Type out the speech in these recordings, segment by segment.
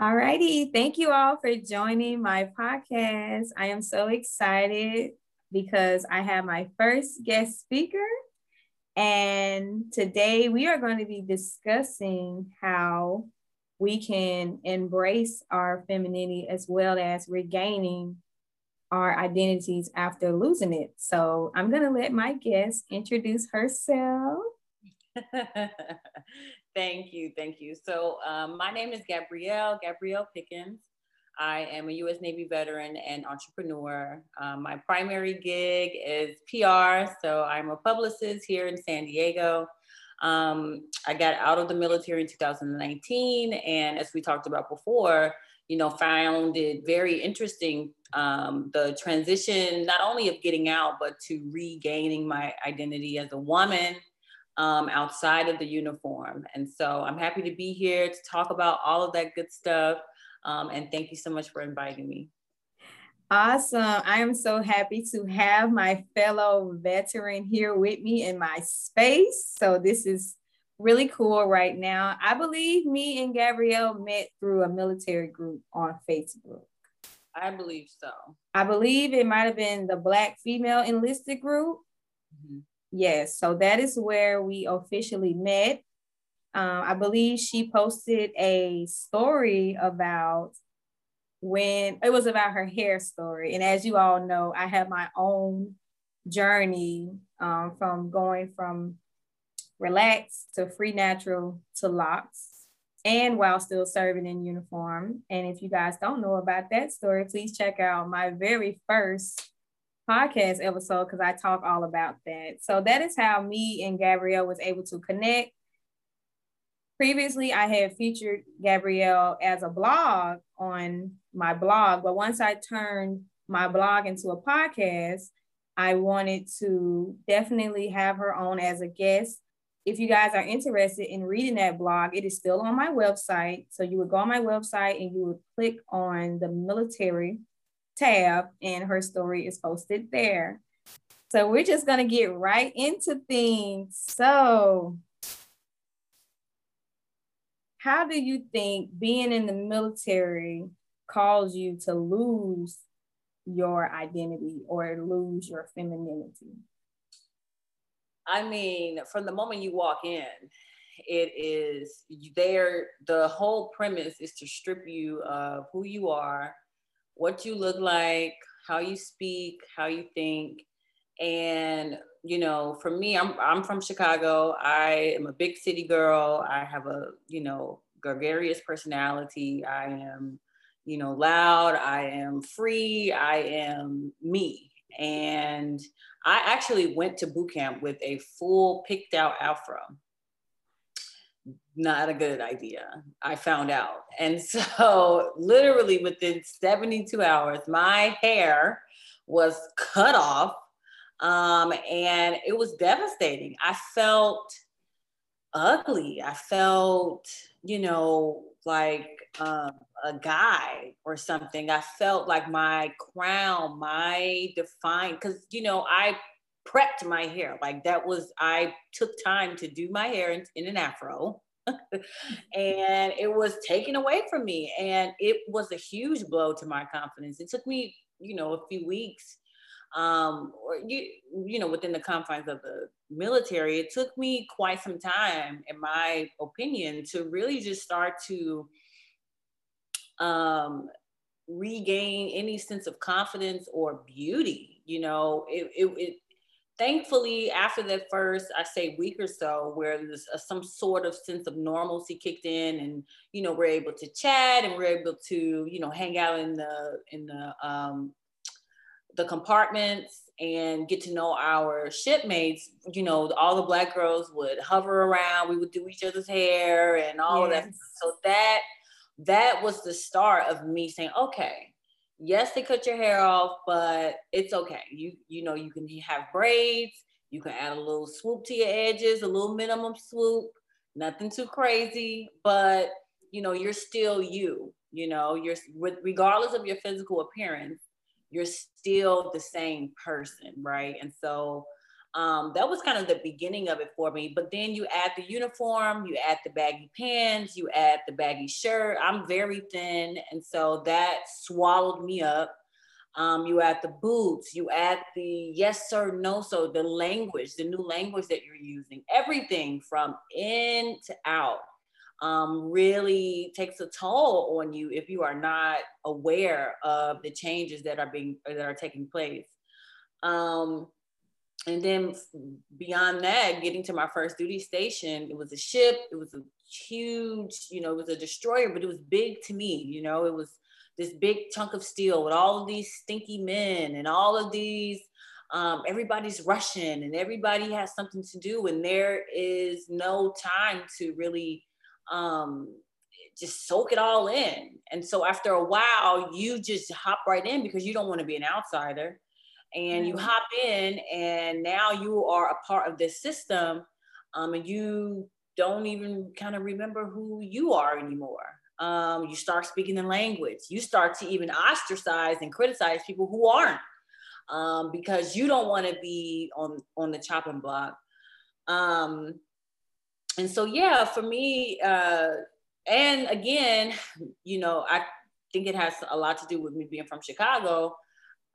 All righty. Thank you all for joining my podcast. I am so excited because I have my first guest speaker. And today we are going to be discussing how we can embrace our femininity as well as regaining our identities after losing it. So I'm going to let my guest introduce herself. thank you. Thank you. So um, my name is Gabrielle, Gabrielle Pickens. I am a US Navy veteran and entrepreneur. Um, my primary gig is PR. So I'm a publicist here in San Diego. Um, I got out of the military in 2019. And as we talked about before, you know, found it very interesting um, the transition, not only of getting out, but to regaining my identity as a woman um, outside of the uniform. And so I'm happy to be here to talk about all of that good stuff. Um, and thank you so much for inviting me. Awesome. I am so happy to have my fellow veteran here with me in my space. So this is really cool right now. I believe me and Gabrielle met through a military group on Facebook. I believe so. I believe it might have been the Black Female Enlisted Group. Mm-hmm. Yes, so that is where we officially met. Um, I believe she posted a story about when it was about her hair story. And as you all know, I have my own journey um, from going from relaxed to free natural to locks and while still serving in uniform. And if you guys don't know about that story, please check out my very first podcast episode because I talk all about that. So that is how me and Gabrielle was able to connect. Previously, I had featured Gabrielle as a blog on my blog, but once I turned my blog into a podcast, I wanted to definitely have her on as a guest if you guys are interested in reading that blog, it is still on my website. So you would go on my website and you would click on the military tab, and her story is posted there. So we're just to get right into things. So, how do you think being in the military caused you to lose your identity or lose your femininity? I mean, from the moment you walk in, it is there. The whole premise is to strip you of who you are, what you look like, how you speak, how you think. And, you know, for me, I'm, I'm from Chicago. I am a big city girl. I have a, you know, gregarious personality. I am, you know, loud. I am free. I am me. And I actually went to boot camp with a full picked out afro. Not a good idea. I found out. And so, literally within 72 hours, my hair was cut off. Um, and it was devastating. I felt ugly. I felt, you know, like um, a guy or something. I felt like my crown, my define, because you know, I prepped my hair. Like that was, I took time to do my hair in, in an afro. And it was taken away from me. And it was a huge blow to my confidence. It took me, you know, a few weeks um, or you, you know, within the confines of the military, it took me quite some time, in my opinion, to really just start to um, regain any sense of confidence or beauty. You know, it, it, it thankfully after that first i say week or so where there's a, some sort of sense of normalcy kicked in and you know we're able to chat and we're able to you know hang out in the in the um the compartments and get to know our shipmates. You know all the black girls would hover around. We would do each other's hair and all yes. of that. So that that was the start of me saying, okay, yes, they cut your hair off, but it's okay. You you know you can have braids. You can add a little swoop to your edges, a little minimum swoop. Nothing too crazy, but you know you're still you. You know you're regardless of your physical appearance, you're still the same person, right? And so um, that was kind of the beginning of it for me. But then you add the uniform, you add the baggy pants, you add the baggy shirt. I'm very thin, and so that swallowed me up. Um, you add the boots, you add the yes sir, no so, the language, the new language that you're using, everything from in to out um, really takes a toll on you if you are not aware of the changes that are being that are taking place. Um, and then beyond that, getting to my first duty station, it was a ship. It was a huge, you know, it was a destroyer, but it was big to me. You know, it was this big chunk of steel with all of these stinky men and all of these. Um, everybody's rushing and everybody has something to do, and there is no time to really um, just soak it all in. And so after a while, you just hop right in because you don't want to be an outsider. And you hop in, and now you are a part of this system, um, and you don't even kind of remember who you are anymore. Um, you start speaking the language. You start to even ostracize and criticize people who aren't, um, because you don't want to be on on the chopping block. Um, and so yeah for me uh and again you know i think it has a lot to do with me being from chicago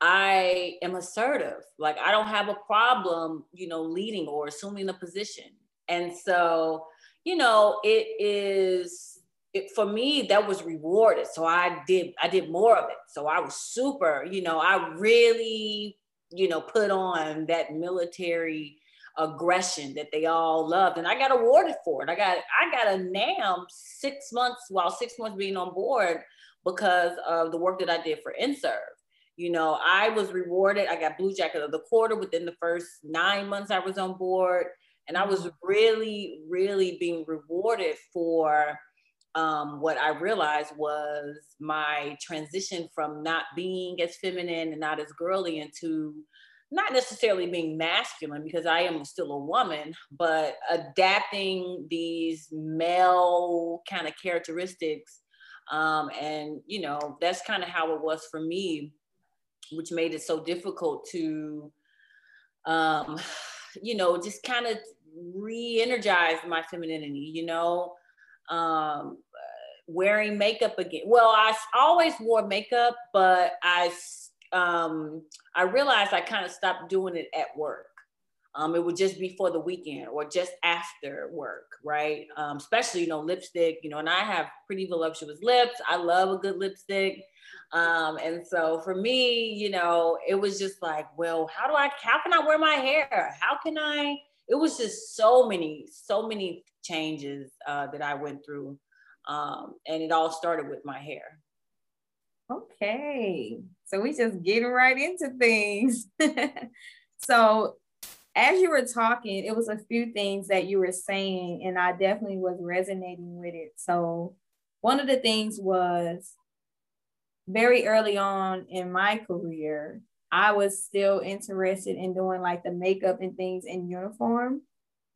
i am assertive like i don't have a problem you know leading or assuming a position and so you know it is it, for me that was rewarded so i did i did more of it so i was super you know i really you know put on that military aggression that they all loved. And I got awarded for it. I got I got a NAM six months while six months being on board because of the work that I did for INSURV. You know, I was rewarded. I got Bluejacket of the Quarter within the first nine months I was on board. And I was really, really being rewarded for um, what I realized was my transition from not being as feminine and not as girly into not necessarily being masculine because I am still a woman, but adapting these male kind of characteristics. Um, and, you know, that's kind of how it was for me, which made it so difficult to, um, you know, just kind of re energize my femininity, you know. Um, wearing makeup again. Well, I always wore makeup, but I um, I realized I kind of stopped doing it at work. Um, it would just be for the weekend or just after work, right? Um, especially, you know, lipstick, you know, and I have pretty voluptuous lips. I love a good lipstick. Um, and so for me, you know, it was just like, well, how do I, how can I wear my hair? How can I, it was just so many, so many changes uh, that I went through. Um, and it all started with my hair. Okay. So we just getting right into things. so as you were talking, it was a few things that you were saying, and I definitely was resonating with it. So one of the things was very early on in my career, I was still interested in doing like the makeup and things in uniform,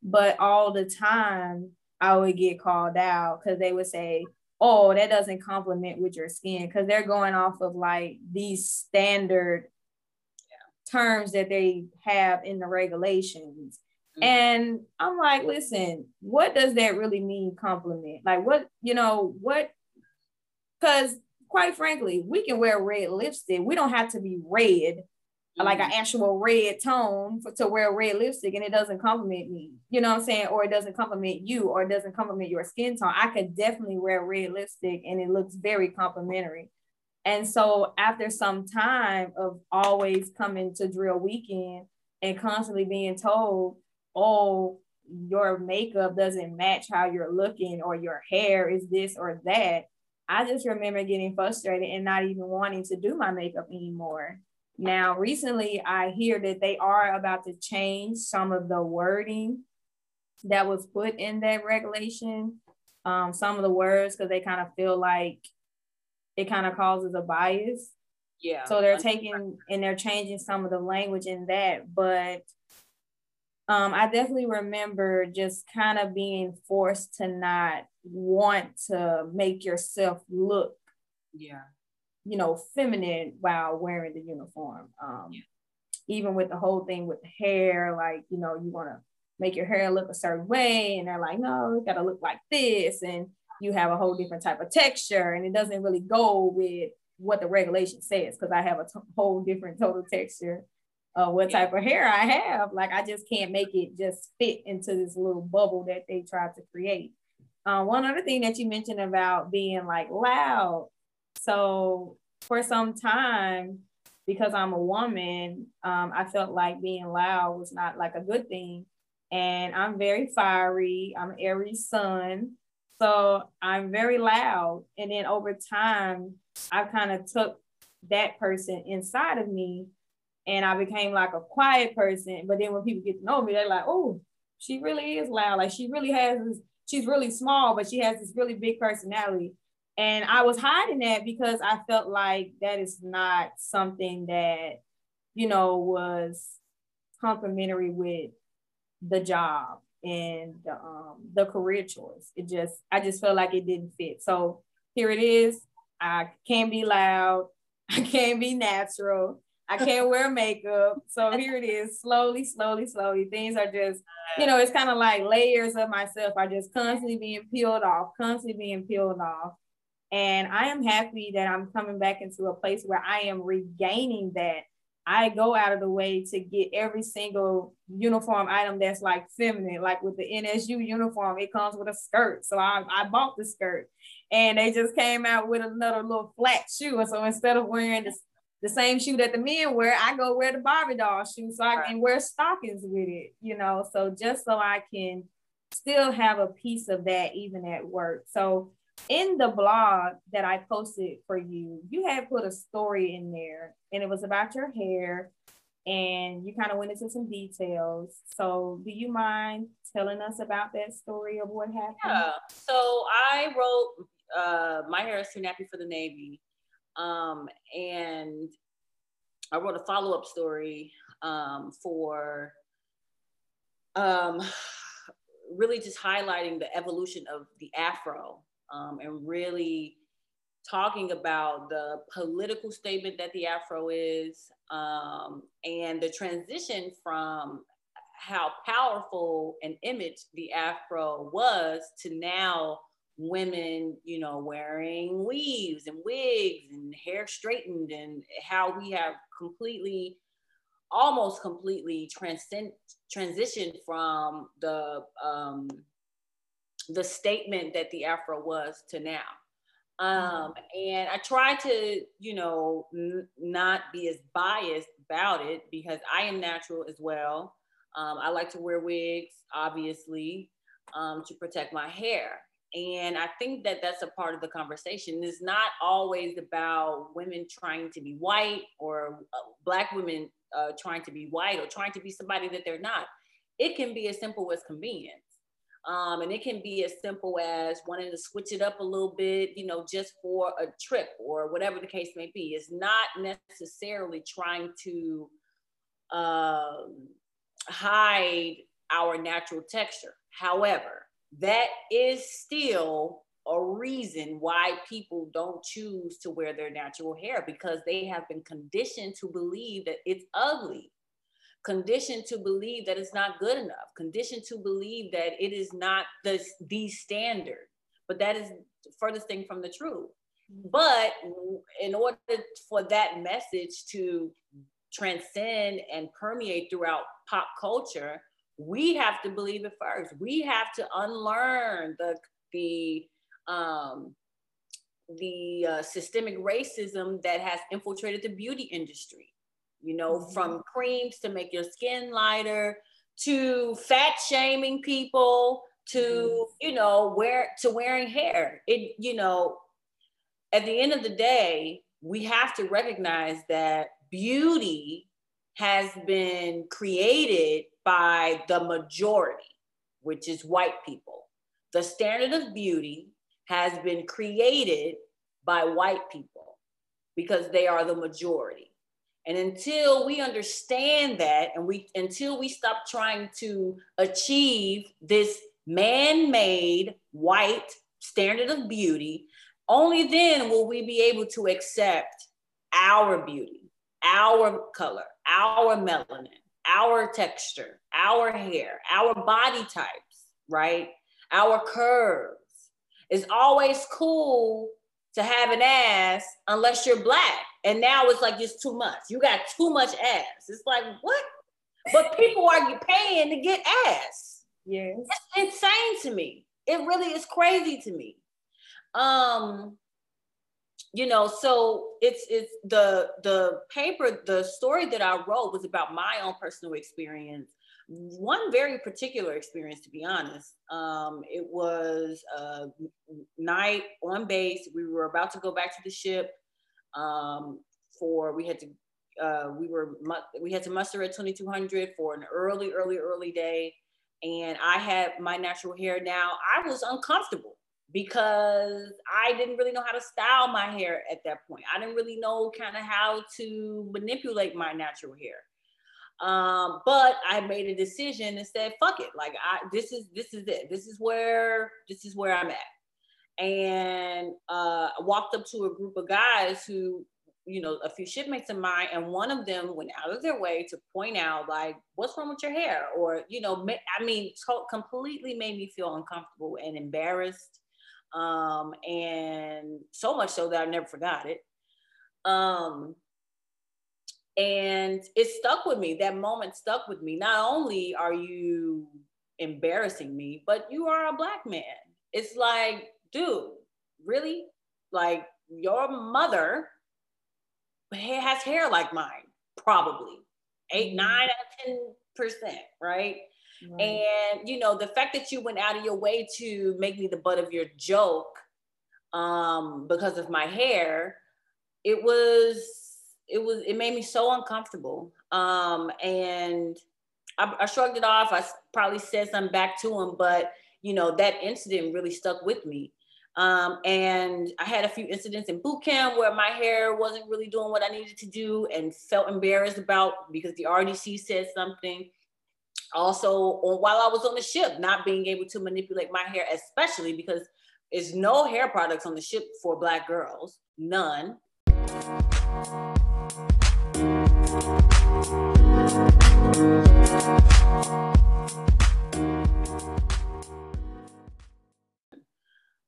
but all the time I would get called out because they would say, oh, that doesn't complement with your skin because they're going off of like these standard yeah. terms that they have in the regulations. Mm-hmm. And I'm like, listen, what does that really mean complement? Like what, you know, what because quite frankly, we can wear red lipstick. We don't have to be red mm-hmm. like an actual red tone for, to wear red lipstick and it doesn't compliment me, you know what I'm saying? Or it doesn't compliment you or it doesn't compliment your skin tone. I could definitely wear red lipstick and it looks very complimentary. And so after some time of always coming to drill weekend and constantly being told, oh, your makeup doesn't match how you're looking or your hair is this or that. I just remember getting frustrated and not even wanting to do my makeup anymore. Now, recently, I hear that they are about to change some of the wording that was put in that regulation. Um, some of the words, because they kind of feel like it kind of causes a bias. Yeah. So they're taking and they're changing some of the language in that. But um, I definitely remember just kind of being forced to not want to make yourself look yeah you know, feminine while wearing the uniform. Um, yeah. even with the whole thing with the hair, like, you know, you want to make your hair look a certain way. And they're like, no, it's got to look like this. And you have a whole different type of texture. And it doesn't really go with what the regulation says because I have a t- whole different total texture of what type of hair I have. Like, I just can't make it just fit into this little bubble that they tried to create. Uh, one other thing that you mentioned about being like loud. So, for some time, because I'm a woman, um, I felt like being loud was not like a good thing and I'm very fiery. I'm Aries sun. So I'm very loud. And then over time, I kind of took that person inside of me and I became like a quiet person. But then when people get to know me, they're like, oh, she really is loud. Like she really has this, she's really small, but she has this really big personality. And I was hiding that because I felt like that is not something that, you know, was complementary with the job and the um the career choice. It just I just felt like it didn't fit. So here it is. I can't be loud. I can't be natural. I can't wear makeup. So here it is, slowly, slowly, slowly. Things are just, you know, it's kind of like layers of myself are just constantly being peeled off, constantly being peeled off. And I am happy that I'm coming back into a place where I am regaining that I go out of the way to get every single uniform item that's like feminine, like with the NSU uniform, it comes with a skirt. So I, I bought the skirt and they just came out with another little flat shoe. And so instead of wearing the, the same shoe that the men wear, I go wear the Barbie doll shoe so I can wear stockings with it, you know, so just so I can still have a piece of that even at work. So in the blog that I posted for you, you had put a story in there and it was about your hair and you kind of went into some details. So, do you mind telling us about that story of what happened? Yeah. So, I wrote uh, My Hair is Too Nappy for the Navy. Um, and I wrote a follow up story um, for um, really just highlighting the evolution of the afro um, and really talking about the political statement that the Afro is um, and the transition from how powerful an image the Afro was to now women, you know, wearing weaves and wigs and hair straightened, and how we have completely, almost completely transcend transitioned from the um, the statement that the Afro was to now. Um, and I try to, you know, n- not be as biased about it because I am natural as well. Um, I like to wear wigs, obviously, um, to protect my hair. And I think that that's a part of the conversation. It's not always about women trying to be white or uh, Black women uh, trying to be white or trying to be somebody that they're not. It can be as simple as convenience. Um, and it can be as simple as wanting to switch it up a little bit, you know, just for a trip or whatever the case may be. It's not necessarily trying to um, hide our natural texture. However, that is still a reason why people don't choose to wear their natural hair because they have been conditioned to believe that it's ugly conditioned to believe that it's not good enough, conditioned to believe that it is not the, the standard. But that is furthest thing from the truth. Mm-hmm. But in order for that message to transcend and permeate throughout pop culture, we have to believe it first. We have to unlearn the the um, the uh, systemic racism that has infiltrated the beauty industry you know, mm-hmm. from creams to make your skin lighter to fat shaming people to, mm-hmm. you know, wear to wearing hair. It, you know, at the end of the day, we have to recognize that beauty has been created by the majority, which is white people. The standard of beauty has been created by white people because they are the majority. And until we understand that and we until we stop trying to achieve this man-made white standard of beauty, only then will we be able to accept our beauty, our color, our melanin, our texture, our hair, our body types, right? Our curves. It's always cool to have an ass unless you're black. And now it's like it's too much. You got too much ass. It's like, what? But people are paying to get ass. Yes. It's insane to me. It really is crazy to me. Um, you know, so it's it's the the paper, the story that I wrote was about my own personal experience. One very particular experience, to be honest. Um, it was a night on base. We were about to go back to the ship. Um, for we had to uh, we were we had to muster at 2200 for an early early early day and i had my natural hair now i was uncomfortable because i didn't really know how to style my hair at that point i didn't really know kind of how to manipulate my natural hair um, but i made a decision and said fuck it like i this is this is it this is where this is where i'm at and uh, I walked up to a group of guys who you know, a few shipmates of mine, and one of them went out of their way to point out, like, what's wrong with your hair? Or, you know, I mean, completely made me feel uncomfortable and embarrassed. Um, and so much so that I never forgot it. Um, and it stuck with me. That moment stuck with me. Not only are you embarrassing me, but you are a black man. It's like, dude, really? Like, your mother has hair like mine, probably eight, mm-hmm. nine out of ten percent, right? Right? And you know, the fact that you went out of your way to make me the butt of your joke um, because of my hair, it was it was it made me so uncomfortable. Um, and I, I shrugged it off. I probably said something back to him, but you know, that incident really stuck with me. Um, and I had a few incidents in boot camp where my hair wasn't really doing what I needed to do and felt embarrassed about because the RDC said something. Also, while I was on the ship, not being able to manipulate my hair, especially because there's no hair products on the ship for Black girls, none.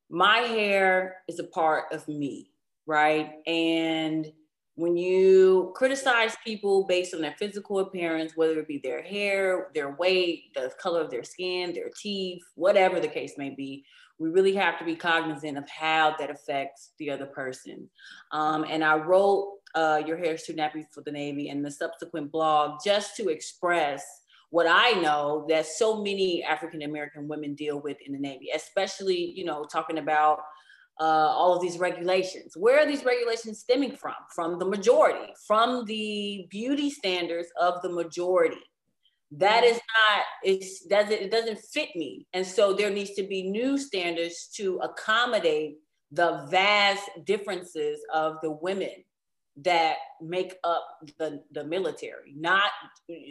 my hair is a part of me, right? And when you criticize people based on their physical appearance, whether it be their hair, their weight, the color of their skin, their teeth, whatever the case may be, we really have to be cognizant of how that affects the other person. Um, and I wrote uh, Your Hair is Too Nappy for the Navy and the subsequent blog just to express what I know that so many African American women deal with in the Navy, especially, you know, talking about uh, all of these regulations. Where are these regulations stemming from? From the majority, from the beauty standards of the majority. That is not, it's doesn't it doesn't fit me. And so there needs to be new standards to accommodate the vast differences of the women that make up the, the military. Not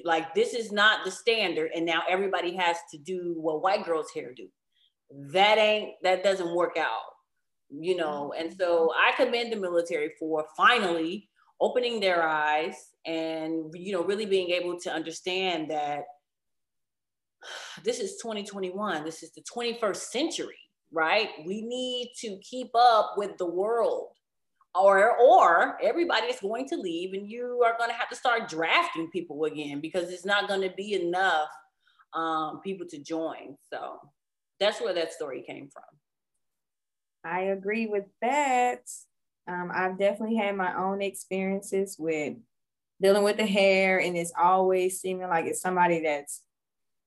like this is not the standard, and now everybody has to do what white girls hair do. That ain't that doesn't work out, you know. And so I commend the military for finally opening their eyes and you know really being able to understand that this is 2021 this is the 21st century right? We need to keep up with the world or or everybody is going to leave and you are going to have to start drafting people again because it's not going to be enough um, people to join. So that's where that story came from i agree with that um, i've definitely had my own experiences with dealing with the hair and it's always seeming like it's somebody that's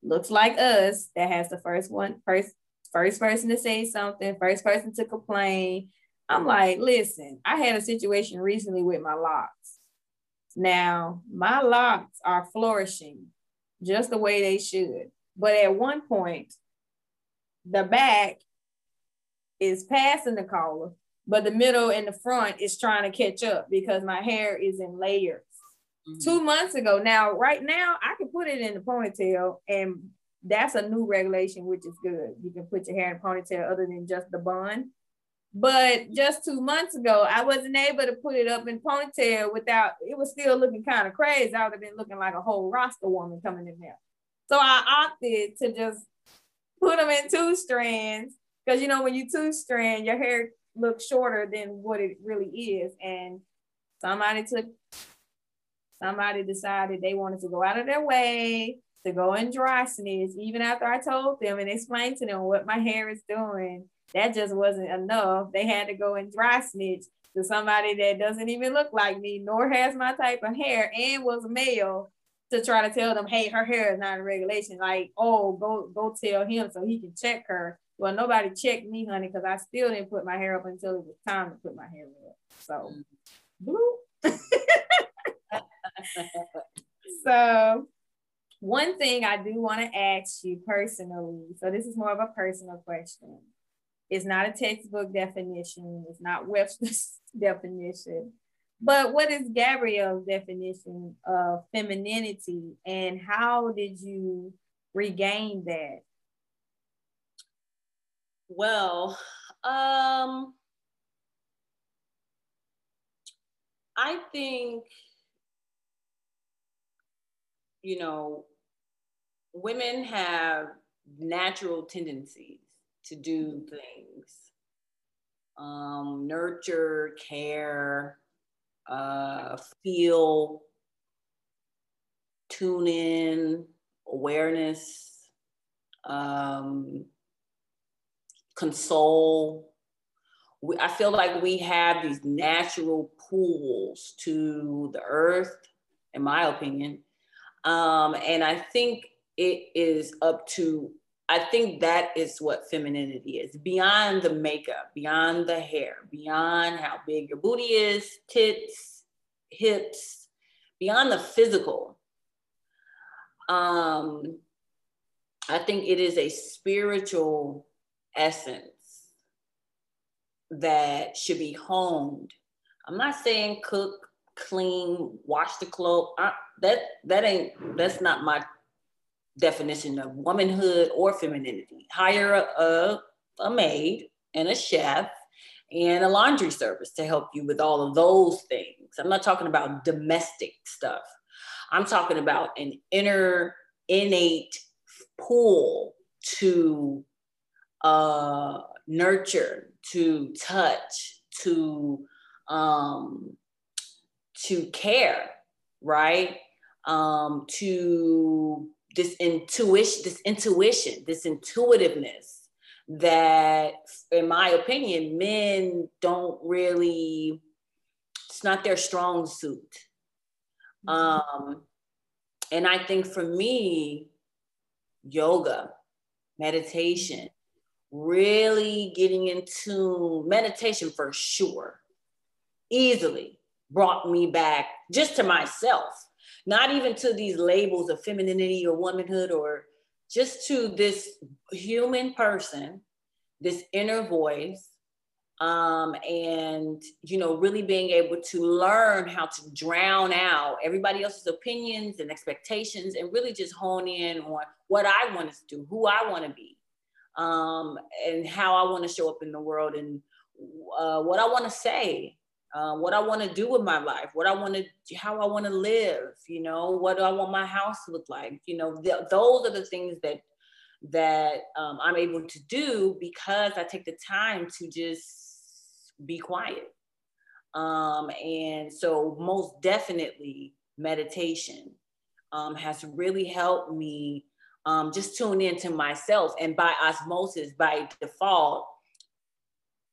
looks like us that has the first one first first person to say something first person to complain I'm like, listen, I had a situation recently with my locks. Now, my locks are flourishing just the way they should. But at one point, the back is passing the collar, but the middle and the front is trying to catch up because my hair is in layers. Mm-hmm. Two months ago, now, right now, I can put it in the ponytail, and that's a new regulation, which is good. You can put your hair in a ponytail other than just the bun But just two months ago, I wasn't able to put it up in ponytail without it was still looking kind of crazy. I would have been looking like a whole Rasta woman coming in there. So I opted to just put them in two strands because you know when you two strand, your hair looks shorter than what it really is. And somebody took somebody decided they wanted to go out of their way to go and dry snitch, even after I told them and explained to them what my hair is doing that just wasn't enough. They had to go and dry snitch to somebody that doesn't even look like me, nor has my type of hair, and was male to try to tell them, hey, her hair is not in regulation. Like, oh, go go tell him so he can check her. Well, nobody checked me, honey, because I still didn't put my hair up until it was time to put my hair up. So, so, one thing I do want to ask you personally. So, this is more of a personal question. It's not a textbook definition. It's not Webster's definition. But what is Gabrielle's definition of femininity and how did you regain that? Well, um, I think, you know, women have natural tendencies to do things. Um, nurture, care, uh, feel, tune in, awareness, um, console. We, I feel like we have these natural pools to the earth, in my opinion. Um, and I think it is up to I think that is what femininity is beyond the makeup, beyond the hair, beyond how big your booty is, tits, hips, beyond the physical. Um, I think it is a spiritual essence that should be honed. I'm not saying cook, clean, wash the clothes. I, that that ain't that's not my definition of womanhood or femininity. Hire a, a, a maid and a chef and a laundry service to help you with all of those things. I'm not talking about domestic stuff. I'm talking about an inner innate pull to uh, nurture, to touch, to um, to care, right? Um, to this intuition, this intuition, this intuitiveness that, in my opinion, men don't really, it's not their strong suit. Mm-hmm. Um, and I think for me, yoga, meditation, really getting into meditation for sure, easily brought me back just to myself. Not even to these labels of femininity or womanhood or just to this human person, this inner voice, um, and you know, really being able to learn how to drown out everybody else's opinions and expectations, and really just hone in on what I want to do, who I want to be, um, and how I want to show up in the world, and uh, what I want to say, uh, what I want to do with my life, what I want to, how I want to live, you know, what do I want my house to look like, you know, th- those are the things that that um, I'm able to do because I take the time to just be quiet. Um, and so, most definitely, meditation um, has really helped me um, just tune into myself and by osmosis, by default,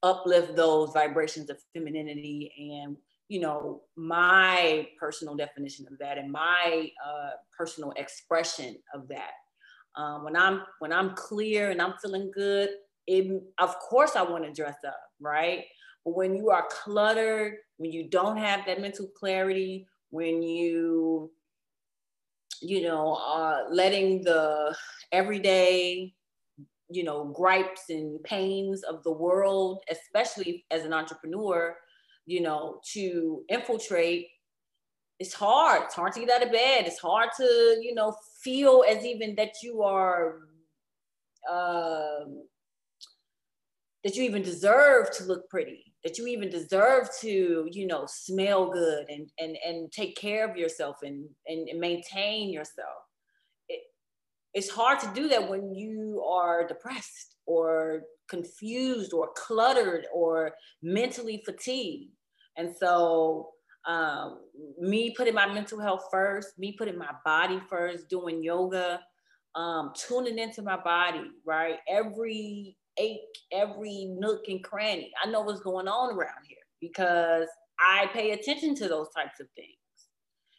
uplift those vibrations of femininity and you know my personal definition of that and my uh, personal expression of that. Um, when i'm when i'm clear and i'm feeling good it, of course i want to dress up right? But when you are cluttered when you don't have that mental clarity when you you know uh, letting the everyday you know gripes and pains of the world especially as an entrepreneur you know to infiltrate it's hard. It's hard to get out of bed. It's hard to you know feel as even that you are uh, that you even deserve to look pretty, that you even deserve to, you know, smell good and and and take care of yourself and and, and maintain yourself. It, it's hard to do that when you are depressed or confused or cluttered or mentally fatigued. And so um, me putting my mental health first, me putting my body first, doing yoga, um, tuning into my body, right? Every ache, every nook and cranny. I know what's going on around here because I pay attention to those types of things.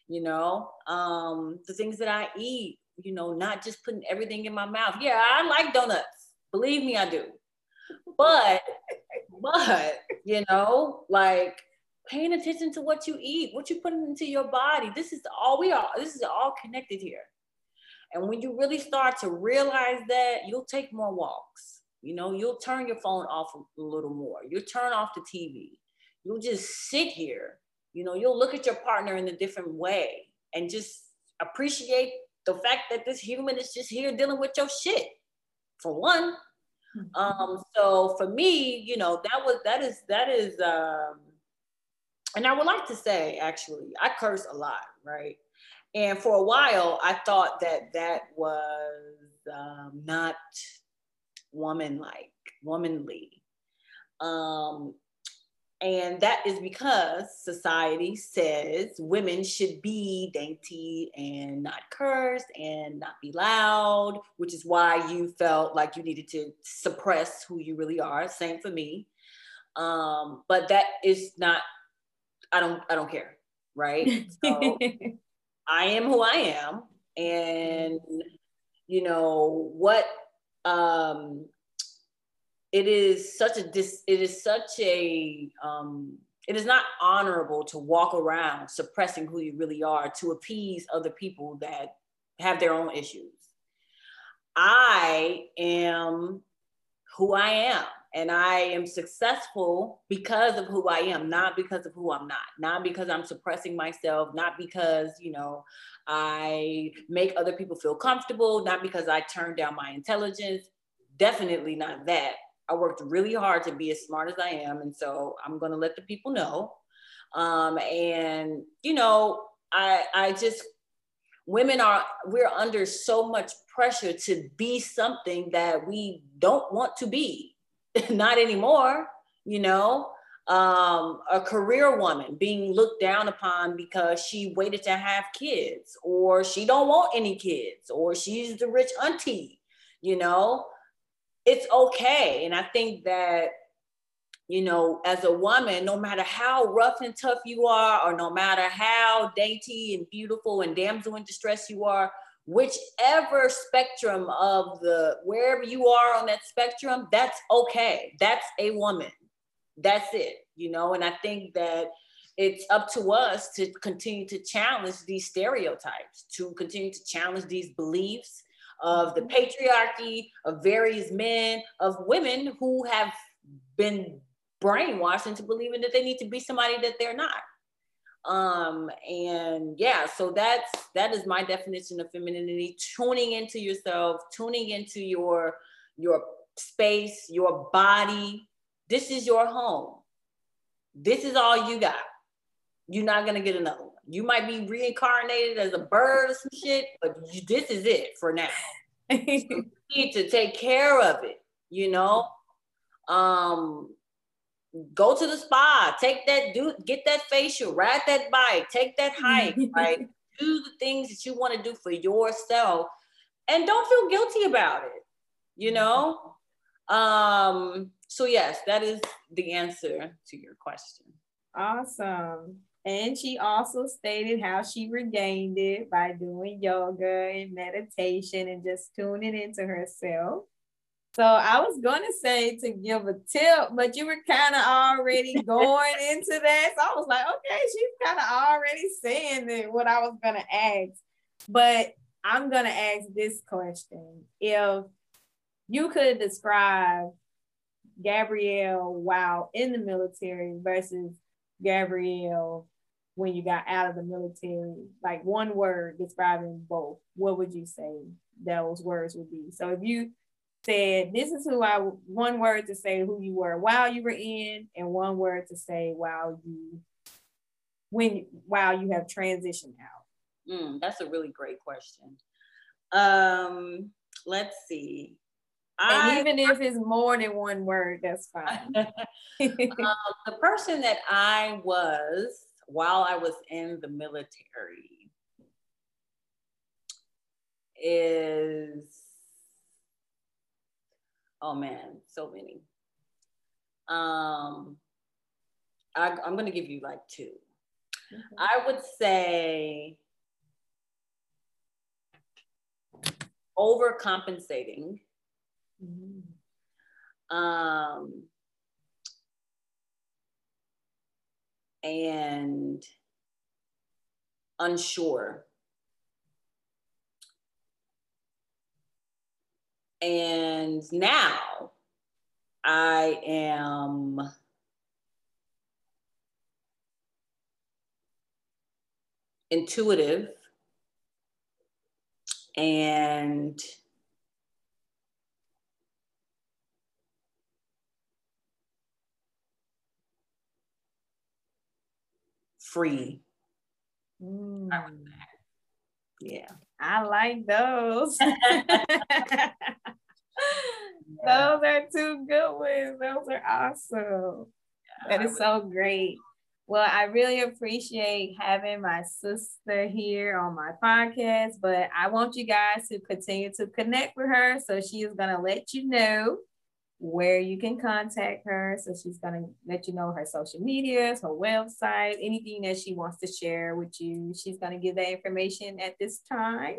You know, um, the things that I eat, you know, not just putting everything in my mouth. Yeah, I like donuts. Believe me, I do. But, but, you know, like paying attention to what you eat, what you put into your body. This is all we are. This is all connected here. And when you really start to realize that, you'll take more walks. You know, you'll turn your phone off a little more. You'll turn off the TV. You'll just sit here. You know, you'll look at your partner in a different way and just appreciate the fact that this human is just here dealing with your shit. For one. Mm-hmm. Um, so for me, you know, that was that is that is um and I would like to say, actually, I curse a lot, right? And for a while, I thought that that was um, not woman-like, womanly. Um, and that is because society says women should be dainty and not curse and not be loud, which is why you felt like you needed to suppress who you really are. Same for me. Um, but that is not I don't I don't care, right? So I am who I am, and you know what um it is such a dis it is such a um it is not honorable to walk around suppressing who you really are to appease other people that have their own issues. I am who I am and I am successful because of who I am, not because of who I'm not, not because I'm suppressing myself, not because, you know, I make other people feel comfortable, not because I turn down my intelligence. Definitely not that. I worked really hard to be as smart as I am. And so I'm going to let the people know. Um, and, you know, I, I just, women are, we're under so much pressure to be something that we don't want to be not anymore, you know. Um, a career woman being looked down upon because she waited to have kids, or she don't want any kids, or she's the rich auntie, you know. It's okay. And I think that you know, as a woman, no matter how rough and tough you are, or no matter how dainty and beautiful and damsel in distress you are, whichever spectrum of the wherever you are on that spectrum that's okay. That's a woman. That's it you know? And i think that it's up to us to continue to challenge these stereotypes to continue to challenge these beliefs of the mm-hmm. patriarchy of various men of women who have been brainwashed into believing that they need to be somebody that they're not um and yeah so that's that is my definition of femininity tuning into yourself tuning into your your space your body. This is your home. This is all you got. You're not gonna get another one. You might be reincarnated as a bird or some shit but you, this is it for now. So you need to take care of it you know? Um go to the spa, take that, do get that facial, ride that bike, take that hike, right? Do the things that you want to do for yourself and don't feel guilty about it, you know? Um, so yes, that is the answer to your question. Awesome. And she also stated how she regained it by doing yoga and meditation and just tuning into herself. So I was gonna say to give a tip, but you were kind of already going into that. So I was like, okay, she's kind of already saying that what I was gonna ask. But I'm gonna ask this question. If you could describe Gabrielle while in the military versus Gabrielle when you got out of the military, like one word describing both, what would you say those words would be? So if you said, This is who I one word to say who you were while you were in, and one word to say while you when while you have transitioned out? Mm, that's a really great question. Um, let's see. And I, even if it's more than one word, that's fine. um, the person that I was while I was in the military is oh man, so many. Um, I, I'm going to give you like 2 mm-hmm. I would say overcompensating. Mm-hmm. Um, and unsure. And now I am intuitive and free. Mm. Yeah. I like those. Those are two good ones. Those are awesome. Yeah, that is so great. Well, I really appreciate having my sister here on my podcast, but I want you guys to continue to connect with her. So she is going to let you know where you can contact her. So she's going to let you know her social medias, her website, anything that she wants to share with you. She's going to give that information at this time.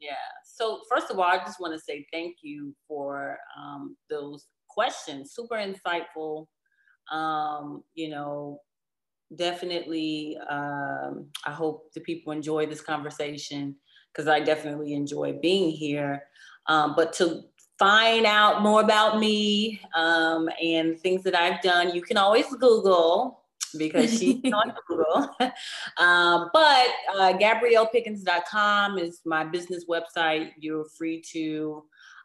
Yeah. So first of all, I just want to say thank you for um, those questions. Super insightful. Um, you know, definitely. Um, I hope the people enjoy this conversation because I definitely enjoy being here. Um, but to find out more about me um, and things that I've done, you can always Google because she's on Google. um, but uh, GabriellePickens.com is my business website. You're free to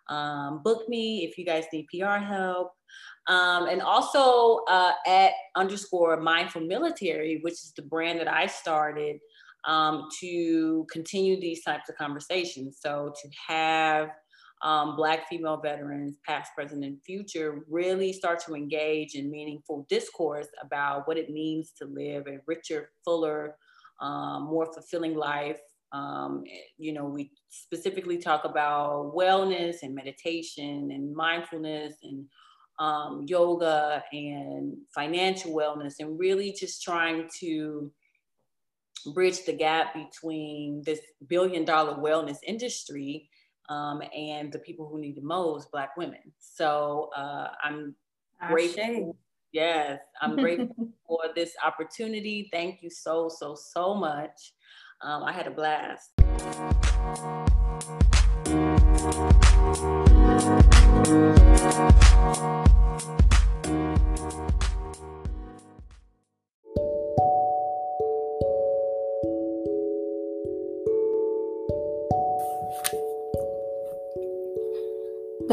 um, book me if you guys need PR help. Um, and also uh, at underscore mindful military, which is the brand that I started um, to continue these types of conversations. So to have um, Black female veterans, past, present, and future, really start to engage in meaningful discourse about what it means to live a richer, fuller, um, more fulfilling life. Um, you know, we specifically talk about wellness and meditation and mindfulness and um, yoga and financial wellness, and really just trying to bridge the gap between this billion dollar wellness industry um, and the people who need the most, Black women. So uh, I'm grateful. Yes, I'm grateful for this opportunity. Thank you so, so, so much. Um, I had a blast.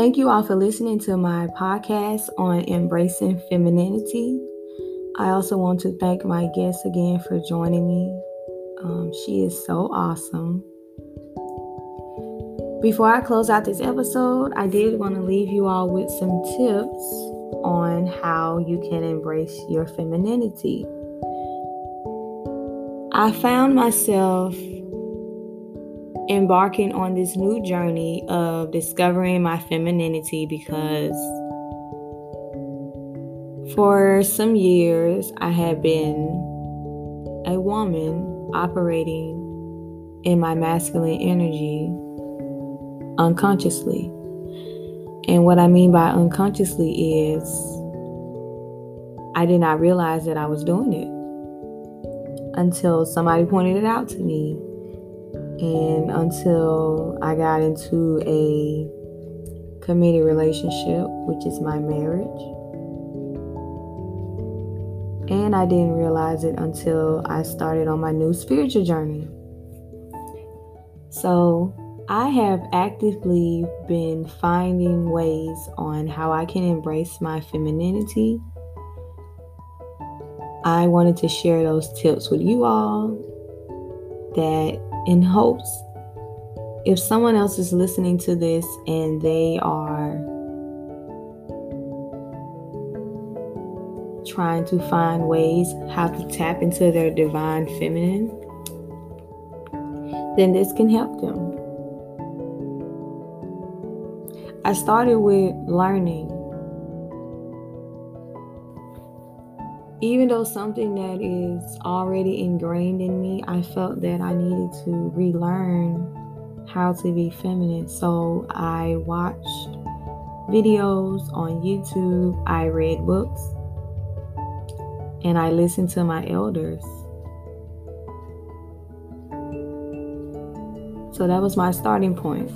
Thank you all for listening to my podcast on embracing femininity. I also want to thank my guest again for joining me. Um, she is so awesome. Before I close out this episode, I did want to leave you all with some tips on how you can embrace your femininity. I found myself embarking on this new journey of discovering my femininity because for some years I had been a woman operating in my masculine energy unconsciously. And what I mean by unconsciously is I did not realize that I was doing it until somebody pointed it out to me and until I got into a committed relationship, which is my marriage. And I didn't realize it until I started on my new spiritual journey. So I have actively been finding ways on how I can embrace my femininity. I wanted to share those tips with you all that in hopes if someone else is listening to this and they are trying to find ways how to tap into their divine feminine, then this can help them. I started with learning. Even though something that is already ingrained in me, I felt that I needed to relearn how to be feminine. So I watched videos on YouTube, I read books, and I listened to my elders. So that was my starting point.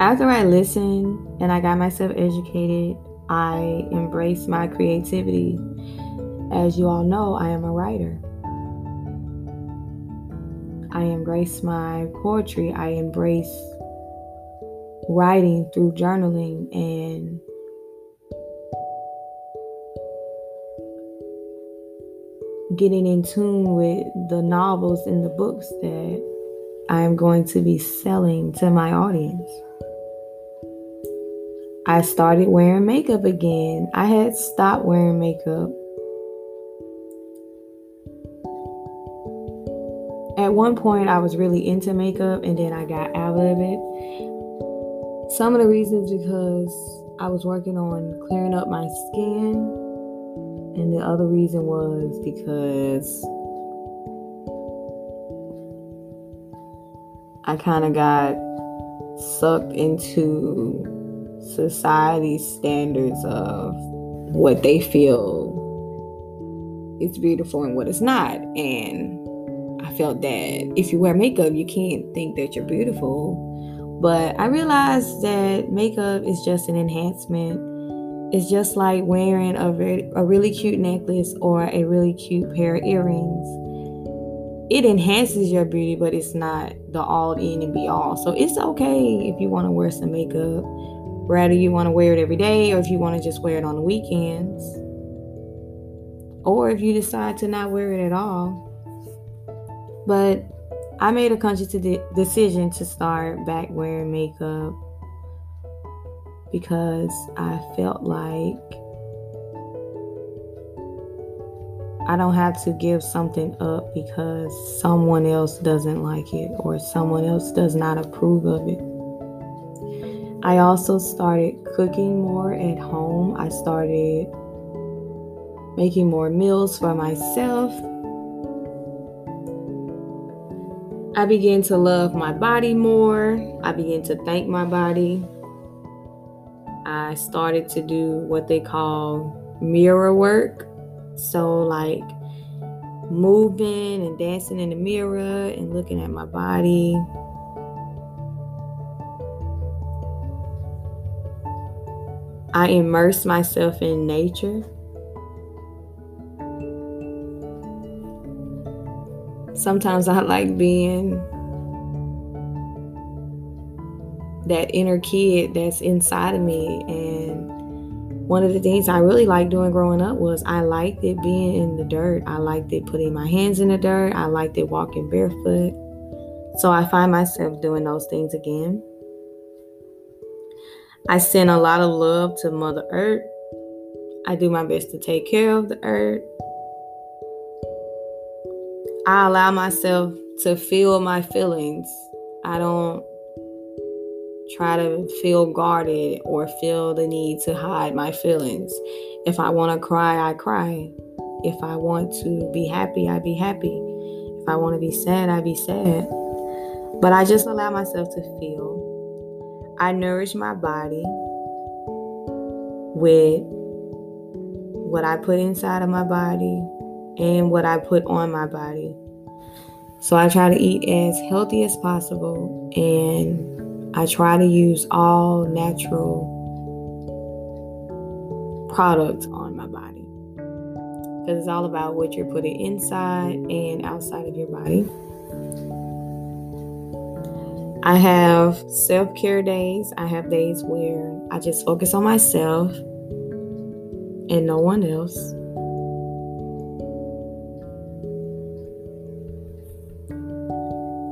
After I listened and I got myself educated, I embrace my creativity. As you all know, I am a writer. I embrace my poetry. I embrace writing through journaling and getting in tune with the novels and the books that I am going to be selling to my audience. I started wearing makeup again. I had stopped wearing makeup. At one point, I was really into makeup and then I got out of it. Some of the reasons because I was working on clearing up my skin, and the other reason was because I kind of got sucked into society's standards of what they feel is beautiful and what is not. And I felt that if you wear makeup, you can't think that you're beautiful. But I realized that makeup is just an enhancement. It's just like wearing a, a really cute necklace or a really cute pair of earrings. It enhances your beauty, but it's not the all in and be all. So it's okay if you want to wear some makeup whether you want to wear it every day or if you want to just wear it on the weekends. Or if you decide to not wear it at all. But I made a conscious de- decision to start back wearing makeup because I felt like I don't have to give something up because someone else doesn't like it or someone else does not approve of it. I also started cooking more at home. I started making more meals for myself. I began to love my body more. I began to thank my body. I started to do what they call mirror work. So, like moving and dancing in the mirror and looking at my body I immerse myself in nature. Sometimes I like being that inner kid that's inside of me. And one of the things I really liked doing growing up was I liked it being in the dirt. I liked it putting my hands in the dirt. I liked it walking barefoot. So I find myself doing those things again. I send a lot of love to Mother Earth. I do my best to take care of the earth. I allow myself to feel my feelings. I don't try to feel guarded or feel the need to hide my feelings. If I want to cry, I cry. If I want to be happy, I be happy. If I want to be sad, I be sad. But I just allow myself to feel. I nourish my body with what I put inside of my body and what I put on my body. So I try to eat as healthy as possible and I try to use all natural products on my body. Because it's all about what you're putting inside and outside of your body. I have self care days. I have days where I just focus on myself and no one else.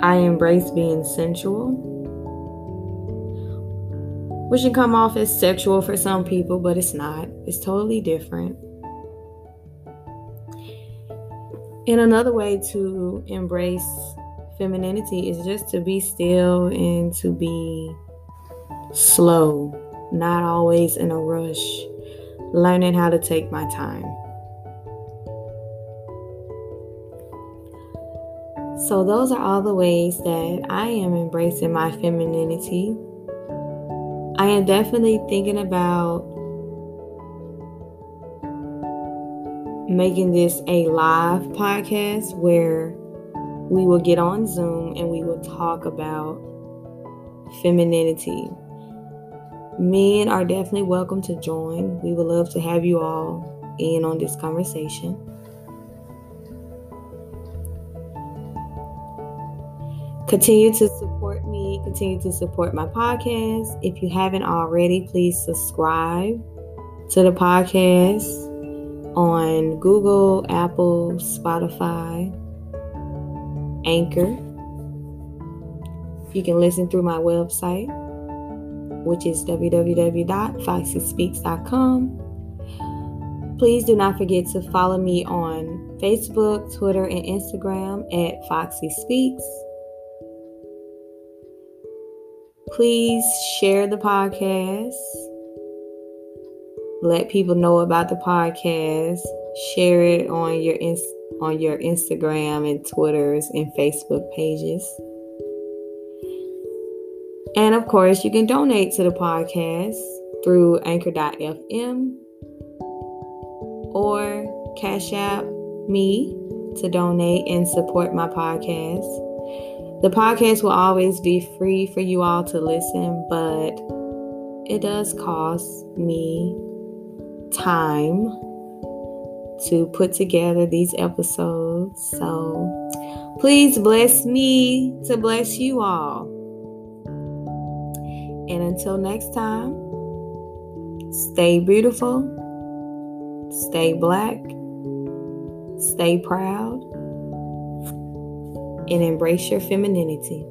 I embrace being sensual, which can come off as sexual for some people, but it's not. It's totally different. And another way to embrace femininity is just to be still and to be slow, not always in a rush, learning how to take my time. So, those are all the ways that I am embracing my femininity. I am definitely thinking about making this a live podcast where we will get on Zoom and we will talk about femininity. Men are definitely welcome to join. We would love to have you all in on this conversation. Continue to support me, continue to support my podcast. If you haven't already, please subscribe to the podcast on Google, Apple, Spotify, Anchor. You can listen through my website, which is www.foxyspeaks.com. Please do not forget to follow me on Facebook, Twitter, and Instagram at Foxy Speaks. Please share the podcast let people know about the podcast. Share it on your on your Instagram and Twitters and Facebook pages. And of course, you can donate to the podcast through anchor.fm or Cash App me to donate and support my podcast. The podcast will always be free for you all to listen, but it does cost me time to put together these episodes. So please bless me to bless you all. And until next time, stay beautiful, stay black, stay proud, and embrace your femininity.